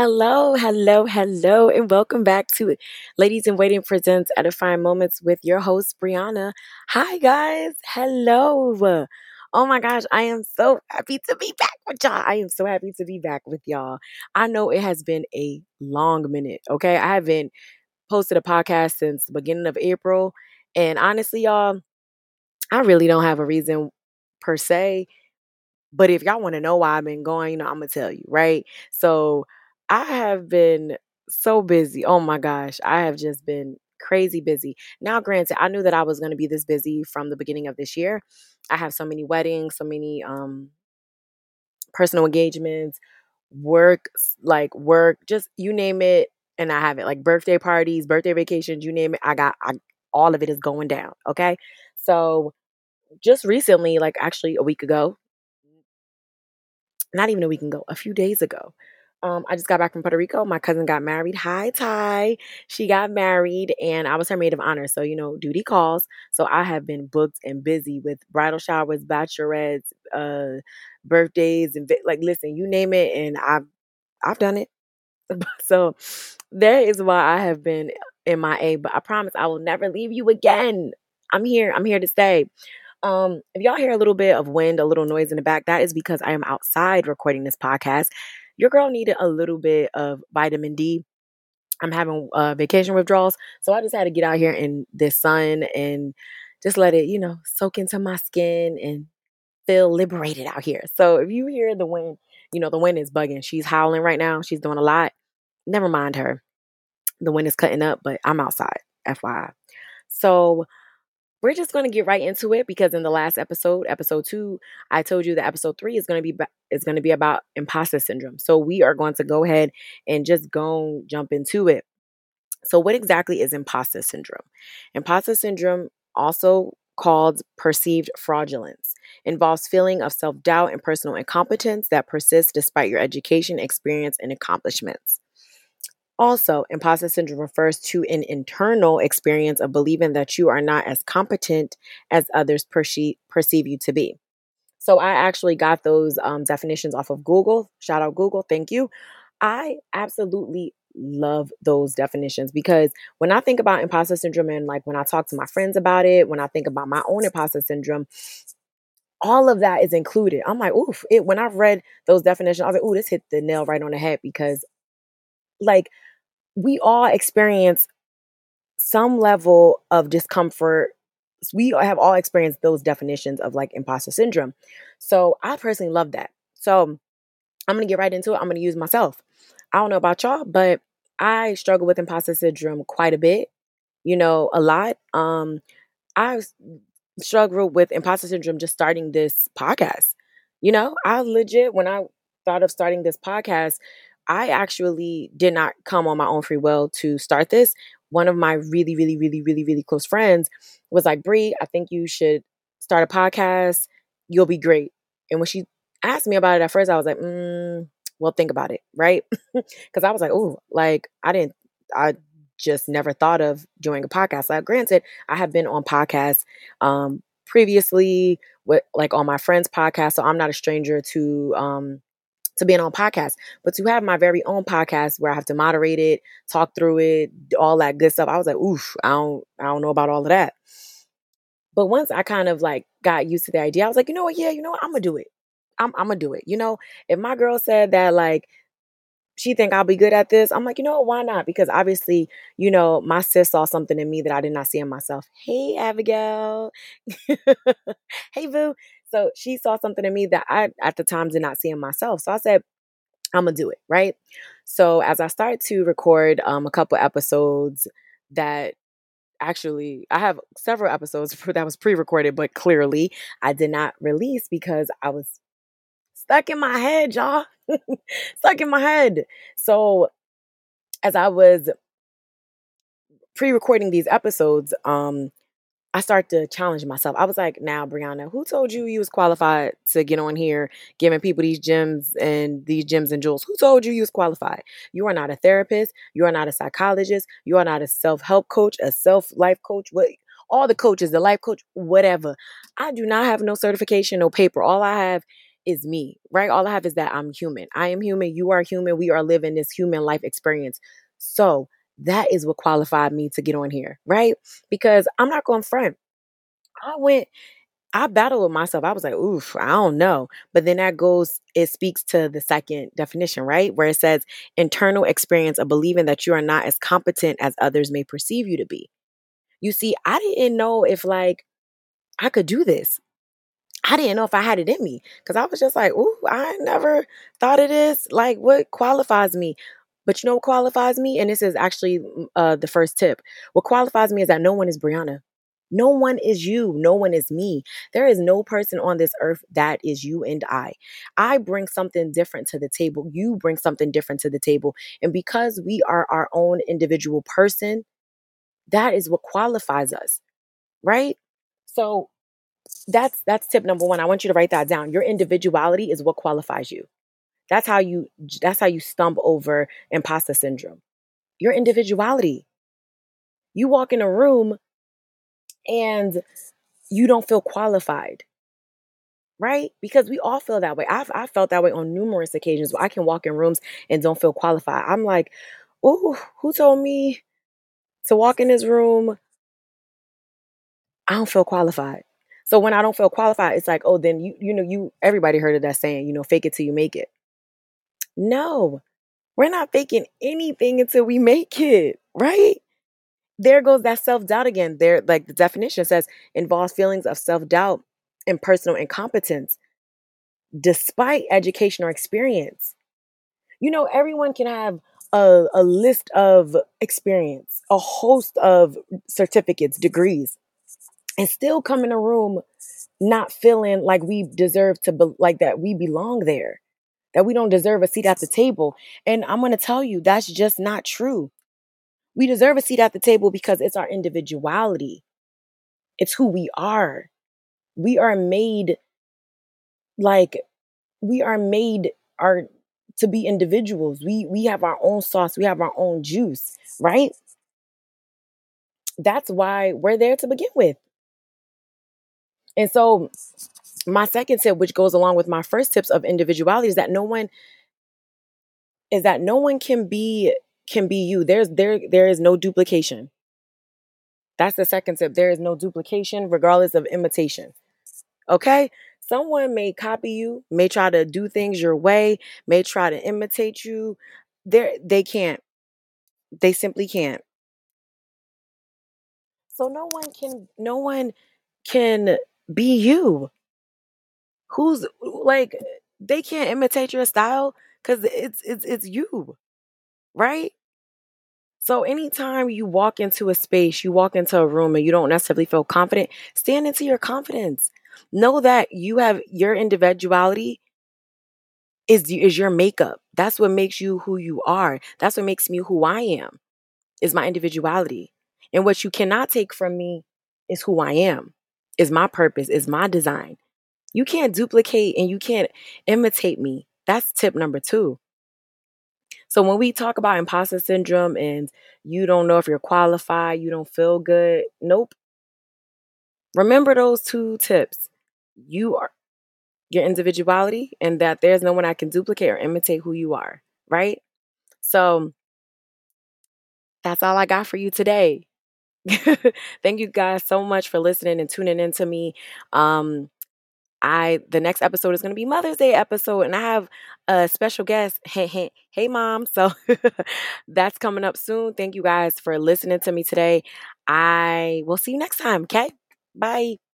Hello, hello, hello, and welcome back to Ladies in Waiting Presents Edifying Moments with your host, Brianna. Hi, guys. Hello. Oh my gosh, I am so happy to be back with y'all. I am so happy to be back with y'all. I know it has been a long minute, okay? I haven't posted a podcast since the beginning of April. And honestly, y'all, I really don't have a reason per se. But if y'all want to know why I've been going, you know, I'm going to tell you, right? So I have been so busy. Oh my gosh. I have just been crazy busy. Now, granted, I knew that I was going to be this busy from the beginning of this year. I have so many weddings, so many um personal engagements, work, like work, just you name it, and I have it. Like birthday parties, birthday vacations, you name it. I got I, all of it is going down. Okay. So just recently, like actually a week ago, not even a week ago, a few days ago, um, I just got back from Puerto Rico. My cousin got married. Hi, Ty. She got married, and I was her maid of honor. So, you know, duty calls. So, I have been booked and busy with bridal showers, bachelorettes, uh, birthdays, and like, listen, you name it, and I've I've done it. so, that is why I have been in my A. But I promise I will never leave you again. I'm here. I'm here to stay. Um, if y'all hear a little bit of wind, a little noise in the back, that is because I am outside recording this podcast your girl needed a little bit of vitamin D. I'm having uh, vacation withdrawals, so I just had to get out here in this sun and just let it, you know, soak into my skin and feel liberated out here. So if you hear the wind, you know, the wind is bugging. She's howling right now. She's doing a lot. Never mind her. The wind is cutting up, but I'm outside, FYI. So we're just going to get right into it because in the last episode, episode two, I told you that episode three is going to be is going to be about imposter syndrome. So we are going to go ahead and just go jump into it. So what exactly is imposter syndrome? Imposter syndrome, also called perceived fraudulence, involves feeling of self-doubt and personal incompetence that persists despite your education, experience, and accomplishments. Also, imposter syndrome refers to an internal experience of believing that you are not as competent as others perceive, perceive you to be. So, I actually got those um, definitions off of Google. Shout out Google. Thank you. I absolutely love those definitions because when I think about imposter syndrome and like when I talk to my friends about it, when I think about my own imposter syndrome, all of that is included. I'm like, oof. It, when I've read those definitions, I was like, ooh, this hit the nail right on the head because, like, we all experience some level of discomfort. We have all experienced those definitions of like imposter syndrome. So I personally love that. So I'm going to get right into it. I'm going to use myself. I don't know about y'all, but I struggle with imposter syndrome quite a bit, you know, a lot. Um, I struggle with imposter syndrome just starting this podcast. You know, I legit, when I thought of starting this podcast, I actually did not come on my own free will to start this. One of my really, really, really, really, really close friends was like, Brie, I think you should start a podcast. You'll be great. And when she asked me about it at first, I was like, mm, well, think about it, right? Because I was like, oh, like I didn't, I just never thought of doing a podcast. Like, granted, I have been on podcasts um, previously with like on my friend's podcast, so I'm not a stranger to um, to being on podcast, but to have my very own podcast where I have to moderate it, talk through it, all that good stuff. I was like, oof, I don't, I don't know about all of that. But once I kind of like got used to the idea, I was like, you know what? Yeah, you know what? I'm gonna do it. I'm, I'm gonna do it. You know, if my girl said that like she think I'll be good at this, I'm like, you know what? Why not? Because obviously, you know, my sis saw something in me that I did not see in myself. Hey, Abigail. hey, boo. So she saw something in me that I at the time did not see in myself. So I said, I'm gonna do it, right? So as I started to record um, a couple episodes that actually I have several episodes that was pre-recorded, but clearly I did not release because I was stuck in my head, y'all. stuck in my head. So as I was pre-recording these episodes, um, I start to challenge myself. I was like, now, Brianna, who told you you was qualified to get on here giving people these gems and these gems and jewels? Who told you you was qualified? You are not a therapist. You are not a psychologist. You are not a self-help coach, a self-life coach. What all the coaches, the life coach, whatever. I do not have no certification, no paper. All I have is me, right? All I have is that I'm human. I am human. You are human. We are living this human life experience. So that is what qualified me to get on here, right? Because I'm not going front. I went I battled with myself. I was like, oof, I don't know. But then that goes, it speaks to the second definition, right? Where it says internal experience of believing that you are not as competent as others may perceive you to be. You see, I didn't know if like I could do this. I didn't know if I had it in me because I was just like, ooh, I never thought of this. Like, what qualifies me? But you know what qualifies me? And this is actually mm, uh, the first tip. What qualifies me is that no one is Brianna. No one is you. No one is me. There is no person on this earth that is you and I. I bring something different to the table. You bring something different to the table. And because we are our own individual person, that is what qualifies us. Right? So that's that's tip number 1. I want you to write that down. Your individuality is what qualifies you. That's how you that's how you stump over imposter syndrome. Your individuality. You walk in a room and you don't feel qualified. Right? Because we all feel that way. I've I felt that way on numerous occasions I can walk in rooms and don't feel qualified. I'm like, oh, who told me to walk in this room? I don't feel qualified. So when I don't feel qualified, it's like, oh, then you, you know, you everybody heard of that saying, you know, fake it till you make it. No, we're not faking anything until we make it, right? there goes that self doubt again. There, like the definition says, involves feelings of self doubt and personal incompetence despite education or experience. You know, everyone can have a, a list of experience, a host of certificates, degrees, and still come in a room not feeling like we deserve to, be, like that we belong there, that we don't deserve a seat at the table. And I'm going to tell you, that's just not true. We deserve a seat at the table because it's our individuality. It's who we are. We are made like we are made our to be individuals. We we have our own sauce, we have our own juice, right? That's why we're there to begin with. And so my second tip which goes along with my first tips of individuality is that no one is that no one can be can be you. There's there there is no duplication. That's the second tip. There is no duplication regardless of imitation. Okay? Someone may copy you, may try to do things your way, may try to imitate you. There they can't. They simply can't. So no one can no one can be you. Who's like they can't imitate your style cuz it's it's it's you. Right? So anytime you walk into a space, you walk into a room and you don't necessarily feel confident, stand into your confidence. Know that you have your individuality is is your makeup. That's what makes you who you are. That's what makes me who I am. Is my individuality. And what you cannot take from me is who I am. Is my purpose, is my design. You can't duplicate and you can't imitate me. That's tip number 2. So when we talk about imposter syndrome and you don't know if you're qualified, you don't feel good, nope. Remember those two tips. You are your individuality and that there's no one I can duplicate or imitate who you are, right? So that's all I got for you today. Thank you guys so much for listening and tuning in to me. Um, I the next episode is going to be Mother's Day episode, and I have a special guest. Hey, hey, hey, mom! So that's coming up soon. Thank you guys for listening to me today. I will see you next time. Okay, bye.